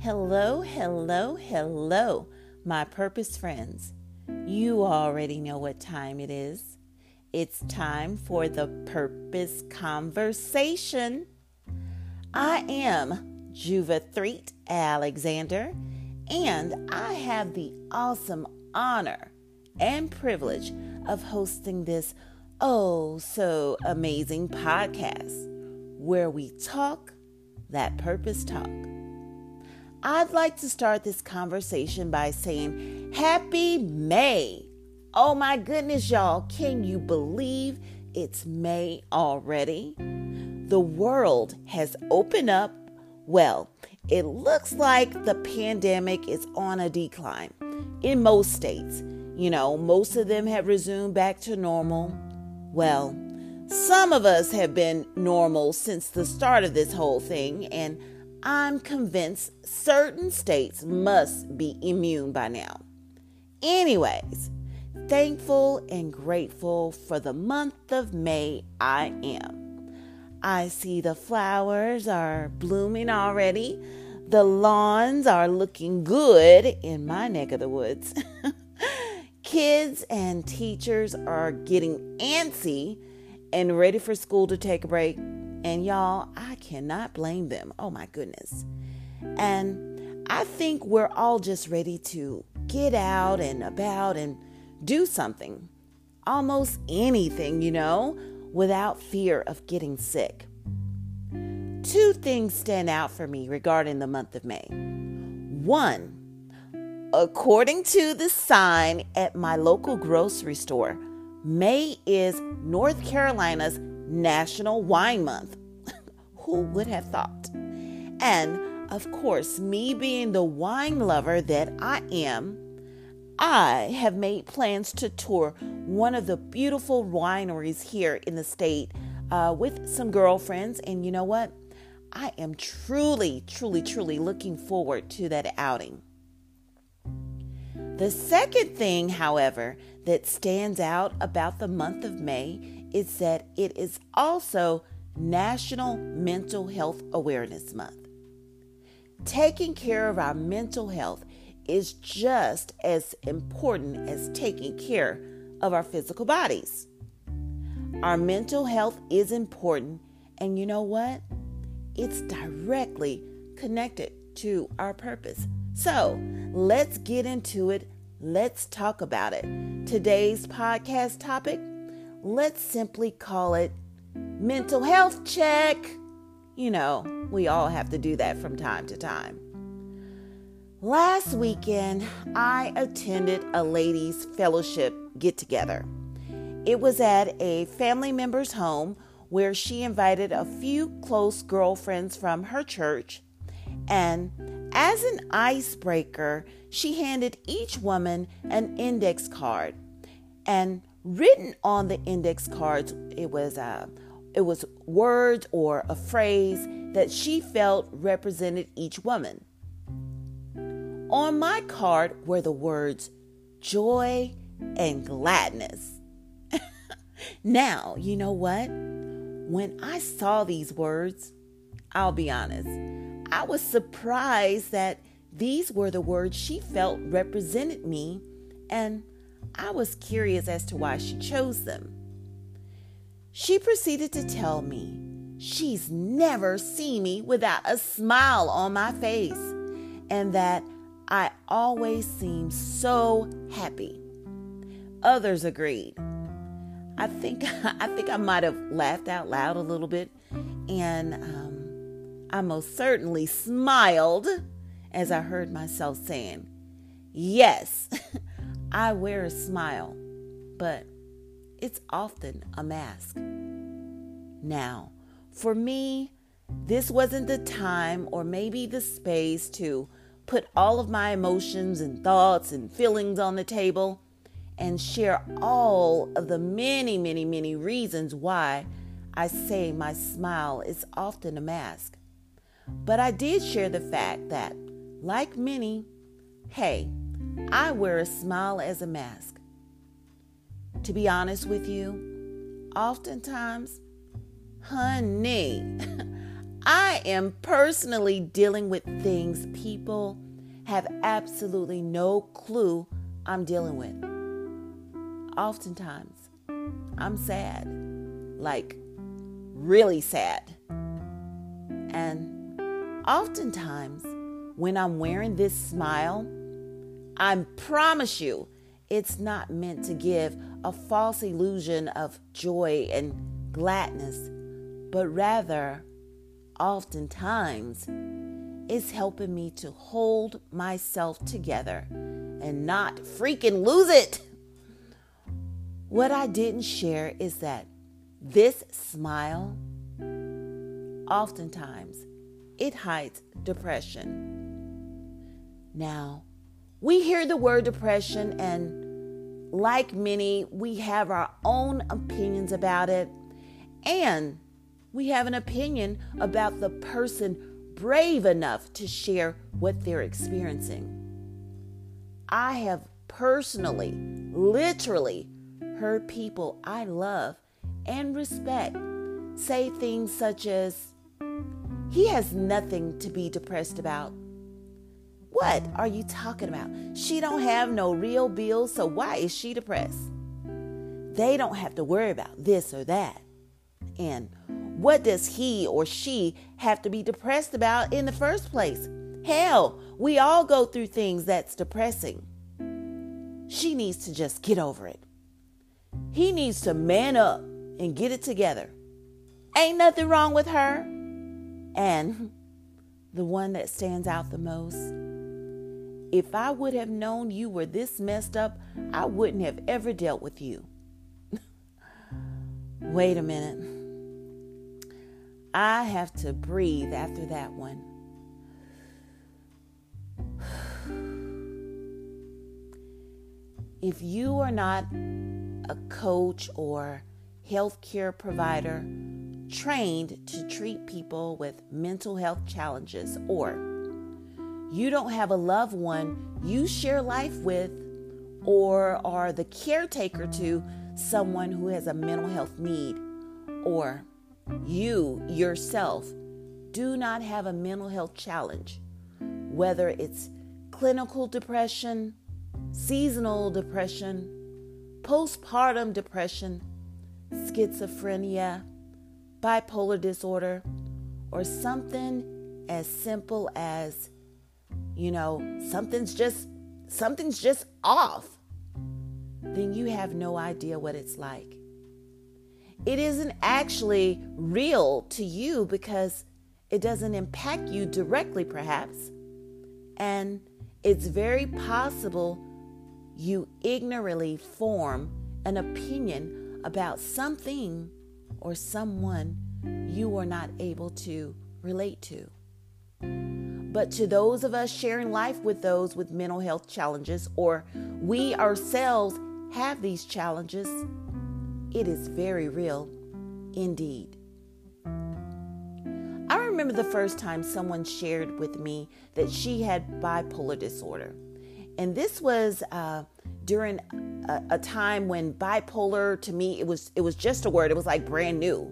Hello, hello, hello, my purpose friends. You already know what time it is. It's time for the purpose conversation. I am Juva Threet Alexander, and I have the awesome honor and privilege of hosting this oh so amazing podcast where we talk that purpose talk. I'd like to start this conversation by saying Happy May. Oh my goodness, y'all. Can you believe it's May already? The world has opened up. Well, it looks like the pandemic is on a decline in most states. You know, most of them have resumed back to normal. Well, some of us have been normal since the start of this whole thing, and I'm convinced certain states must be immune by now. Anyways, thankful and grateful for the month of May I am. I see the flowers are blooming already. The lawns are looking good in my neck of the woods. Kids and teachers are getting antsy and ready for school to take a break. And y'all, I cannot blame them. Oh my goodness. And I think we're all just ready to get out and about and do something. Almost anything, you know, without fear of getting sick. Two things stand out for me regarding the month of May. One, according to the sign at my local grocery store, May is North Carolina's National Wine Month. Who would have thought? And of course, me being the wine lover that I am, I have made plans to tour one of the beautiful wineries here in the state uh, with some girlfriends. And you know what? I am truly, truly, truly looking forward to that outing. The second thing, however, that stands out about the month of May is that it is also National Mental Health Awareness Month. Taking care of our mental health is just as important as taking care of our physical bodies. Our mental health is important, and you know what? It's directly connected to our purpose. So let's get into it. Let's talk about it. Today's podcast topic let's simply call it mental health check. You know, we all have to do that from time to time. Last weekend, I attended a ladies' fellowship get together. It was at a family member's home where she invited a few close girlfriends from her church. And as an icebreaker, she handed each woman an index card. And written on the index cards, it was uh, it was words or a phrase that she felt represented each woman. On my card were the words joy and gladness. now, you know what? When I saw these words, I'll be honest, I was surprised that these were the words she felt represented me, and I was curious as to why she chose them. She proceeded to tell me she's never seen me without a smile on my face, and that I always seem so happy. Others agreed. I think I think I might have laughed out loud a little bit, and um, I most certainly smiled as I heard myself saying, "Yes, I wear a smile, but it's often a mask." Now, for me, this wasn't the time or maybe the space to put all of my emotions and thoughts and feelings on the table and share all of the many, many, many reasons why I say my smile is often a mask. But I did share the fact that, like many, hey, I wear a smile as a mask. To be honest with you, oftentimes, honey, I am personally dealing with things people have absolutely no clue I'm dealing with. Oftentimes, I'm sad, like really sad. And oftentimes, when I'm wearing this smile, I promise you, it's not meant to give a false illusion of joy and gladness, but rather, oftentimes, it's helping me to hold myself together and not freaking lose it. What I didn't share is that this smile, oftentimes, it hides depression. Now, we hear the word depression, and like many, we have our own opinions about it, and we have an opinion about the person brave enough to share what they're experiencing. I have personally, literally, heard people I love and respect say things such as, He has nothing to be depressed about. What are you talking about? She don't have no real bills, so why is she depressed? They don't have to worry about this or that. And what does he or she have to be depressed about in the first place? Hell, we all go through things that's depressing. She needs to just get over it. He needs to man up and get it together. Ain't nothing wrong with her. And the one that stands out the most if I would have known you were this messed up, I wouldn't have ever dealt with you. Wait a minute. I have to breathe after that one. If you are not a coach or healthcare provider trained to treat people with mental health challenges, or you don't have a loved one you share life with, or are the caretaker to someone who has a mental health need, or you yourself do not have a mental health challenge, whether it's clinical depression, seasonal depression, postpartum depression, schizophrenia, bipolar disorder, or something as simple as, you know, something's just something's just off, then you have no idea what it's like it isn't actually real to you because it doesn't impact you directly, perhaps. And it's very possible you ignorantly form an opinion about something or someone you are not able to relate to. But to those of us sharing life with those with mental health challenges, or we ourselves have these challenges, it is very real indeed. I remember the first time someone shared with me that she had bipolar disorder. And this was uh, during a, a time when bipolar to me it was it was just a word it was like brand new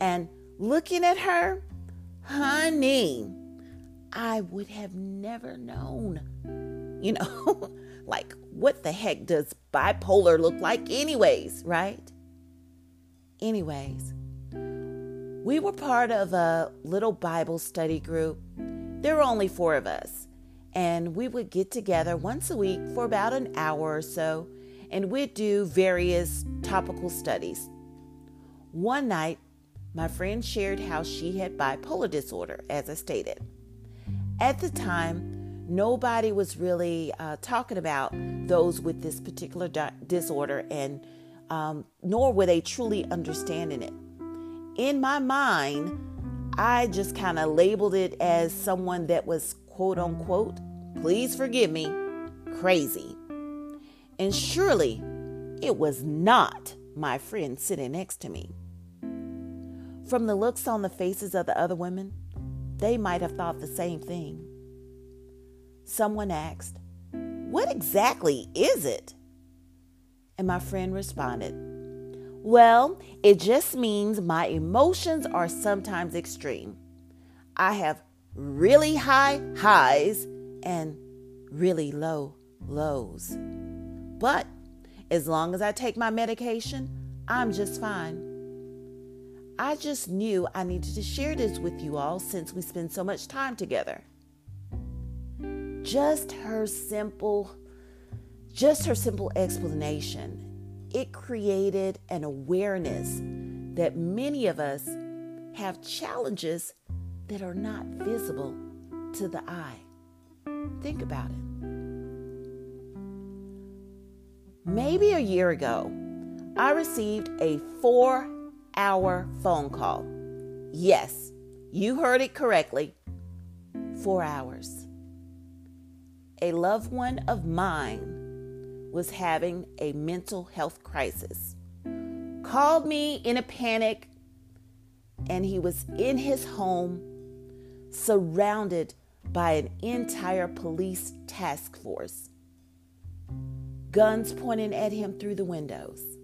and looking at her honey i would have never known you know like what the heck does bipolar look like, anyways, right? Anyways, we were part of a little Bible study group. There were only four of us, and we would get together once a week for about an hour or so, and we'd do various topical studies. One night, my friend shared how she had bipolar disorder, as I stated. At the time, nobody was really uh, talking about those with this particular di- disorder, and um, nor were they truly understanding it. In my mind, I just kind of labeled it as someone that was quote unquote, please forgive me, crazy. And surely it was not my friend sitting next to me. From the looks on the faces of the other women, they might have thought the same thing. Someone asked, What exactly is it? And my friend responded, Well, it just means my emotions are sometimes extreme. I have really high highs and really low lows. But as long as I take my medication, I'm just fine. I just knew I needed to share this with you all since we spend so much time together. Just her simple just her simple explanation it created an awareness that many of us have challenges that are not visible to the eye. Think about it. Maybe a year ago, I received a four hour phone call. Yes, you heard it correctly. Four hours. A loved one of mine was having a mental health crisis. Called me in a panic, and he was in his home, surrounded by an entire police task force, guns pointing at him through the windows.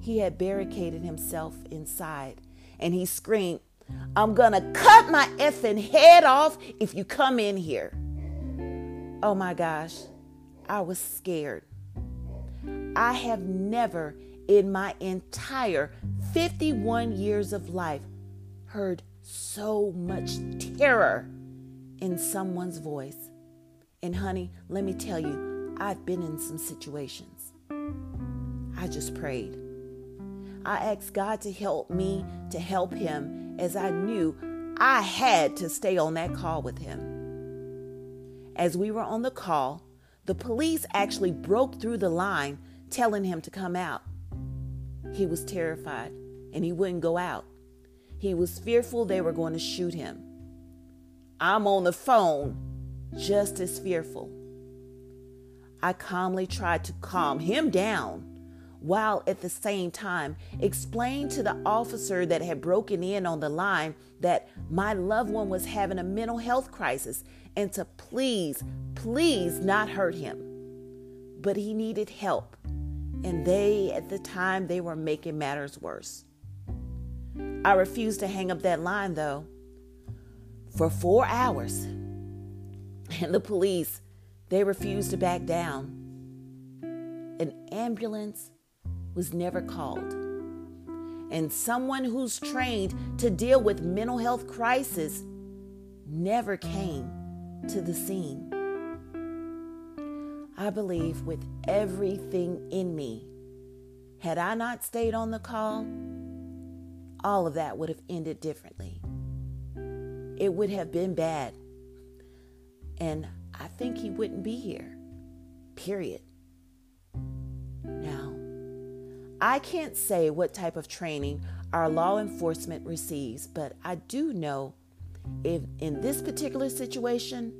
He had barricaded himself inside, and he screamed, I'm gonna cut my effing head off if you come in here. Oh my gosh. I was scared. I have never in my entire 51 years of life heard so much terror in someone's voice. And honey, let me tell you, I've been in some situations. I just prayed. I asked God to help me to help him as I knew I had to stay on that call with him. As we were on the call, the police actually broke through the line telling him to come out. He was terrified and he wouldn't go out. He was fearful they were going to shoot him. I'm on the phone, just as fearful. I calmly tried to calm him down while at the same time explain to the officer that had broken in on the line that my loved one was having a mental health crisis and to please, please not hurt him. But he needed help, and they, at the time, they were making matters worse. I refused to hang up that line though for four hours. And the police, they refused to back down. An ambulance was never called. And someone who's trained to deal with mental health crisis never came to the scene. I believe with everything in me, had I not stayed on the call, all of that would have ended differently. It would have been bad. And I think he wouldn't be here. Period. I can't say what type of training our law enforcement receives, but I do know if in this particular situation,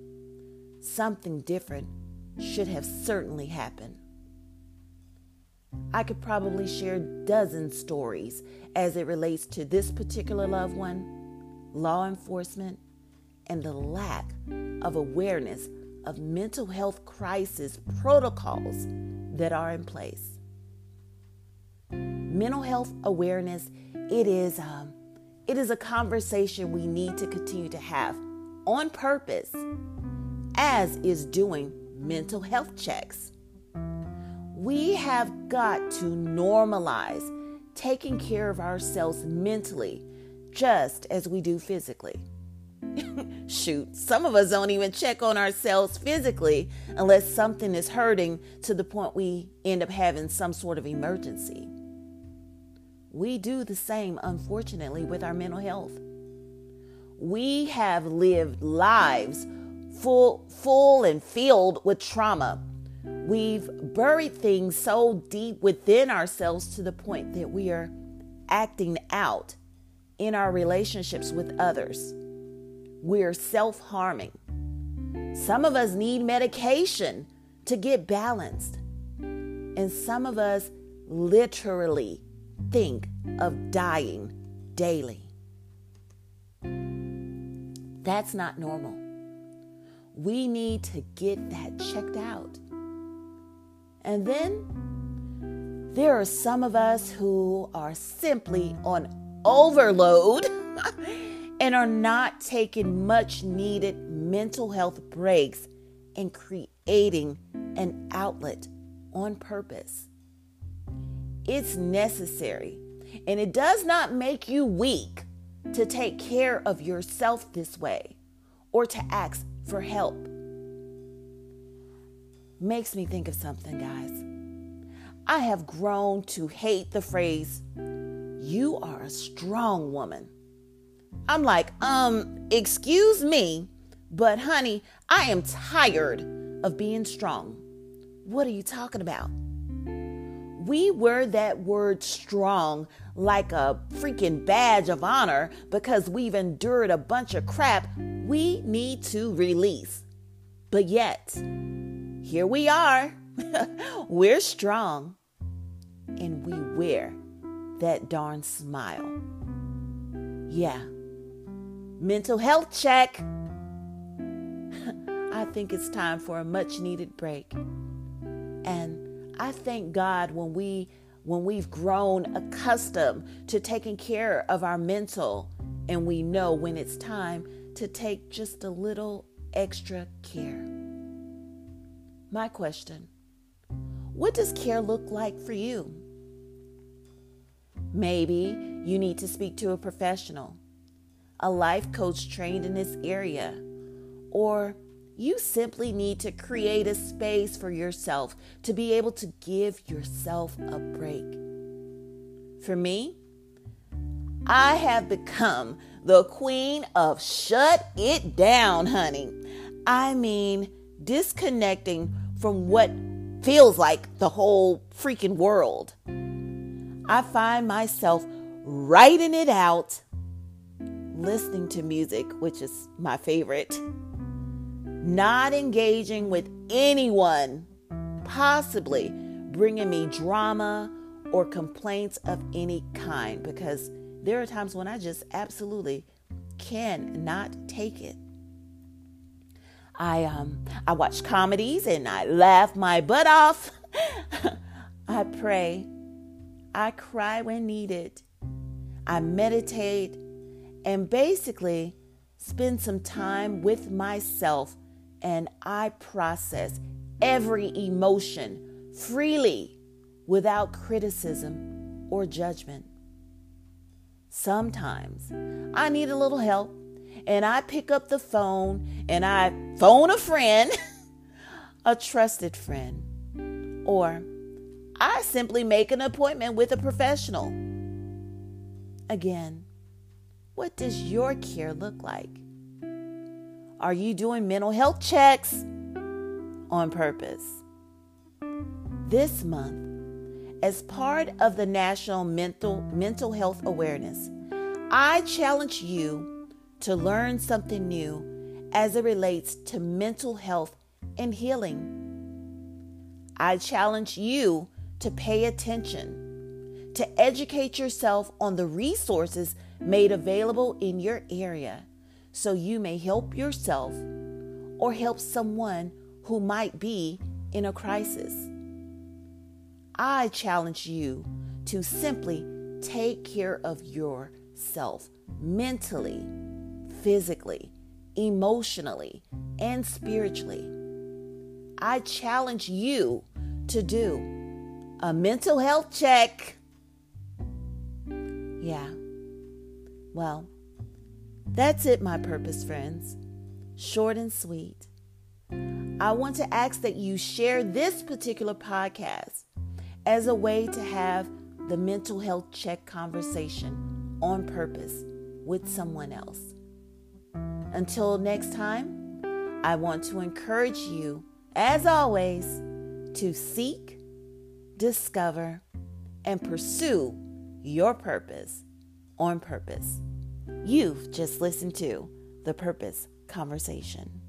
something different should have certainly happened. I could probably share dozens stories as it relates to this particular loved one, law enforcement, and the lack of awareness of mental health crisis protocols that are in place. Mental health awareness, it is um, it is a conversation we need to continue to have on purpose, as is doing mental health checks. We have got to normalize taking care of ourselves mentally just as we do physically. Shoot, some of us don't even check on ourselves physically unless something is hurting to the point we end up having some sort of emergency. We do the same, unfortunately, with our mental health. We have lived lives full, full and filled with trauma. We've buried things so deep within ourselves to the point that we are acting out in our relationships with others. We're self harming. Some of us need medication to get balanced. And some of us literally think of dying daily. That's not normal. We need to get that checked out. And then there are some of us who are simply on overload and are not taking much needed mental health breaks and creating an outlet on purpose. It's necessary, and it does not make you weak to take care of yourself this way or to ask for help. Makes me think of something, guys. I have grown to hate the phrase, you are a strong woman. I'm like, um, excuse me, but honey, I am tired of being strong. What are you talking about? We wear that word strong like a freaking badge of honor because we've endured a bunch of crap we need to release. But yet, here we are. We're strong and we wear that darn smile. Yeah. Mental health check. I think it's time for a much needed break. And I thank God when we when we've grown accustomed to taking care of our mental and we know when it's time to take just a little extra care. My question What does care look like for you? Maybe you need to speak to a professional, a life coach trained in this area, or you simply need to create a space for yourself to be able to give yourself a break. For me, I have become the queen of shut it down, honey. I mean, disconnecting from what feels like the whole freaking world. I find myself writing it out, listening to music, which is my favorite not engaging with anyone, possibly bringing me drama or complaints of any kind, because there are times when I just absolutely cannot take it. I um I watch comedies and I laugh my butt off. I pray. I cry when needed. I meditate and basically spend some time with myself and I process every emotion freely without criticism or judgment. Sometimes I need a little help and I pick up the phone and I phone a friend, a trusted friend, or I simply make an appointment with a professional. Again, what does your care look like? Are you doing mental health checks on purpose? This month, as part of the National Mental, Mental Health Awareness, I challenge you to learn something new as it relates to mental health and healing. I challenge you to pay attention, to educate yourself on the resources made available in your area so you may help yourself or help someone who might be in a crisis. I challenge you to simply take care of yourself mentally, physically, emotionally, and spiritually. I challenge you to do a mental health check. Yeah. Well, that's it, my purpose friends. Short and sweet. I want to ask that you share this particular podcast as a way to have the mental health check conversation on purpose with someone else. Until next time, I want to encourage you, as always, to seek, discover, and pursue your purpose on purpose. You've just listened to the Purpose Conversation.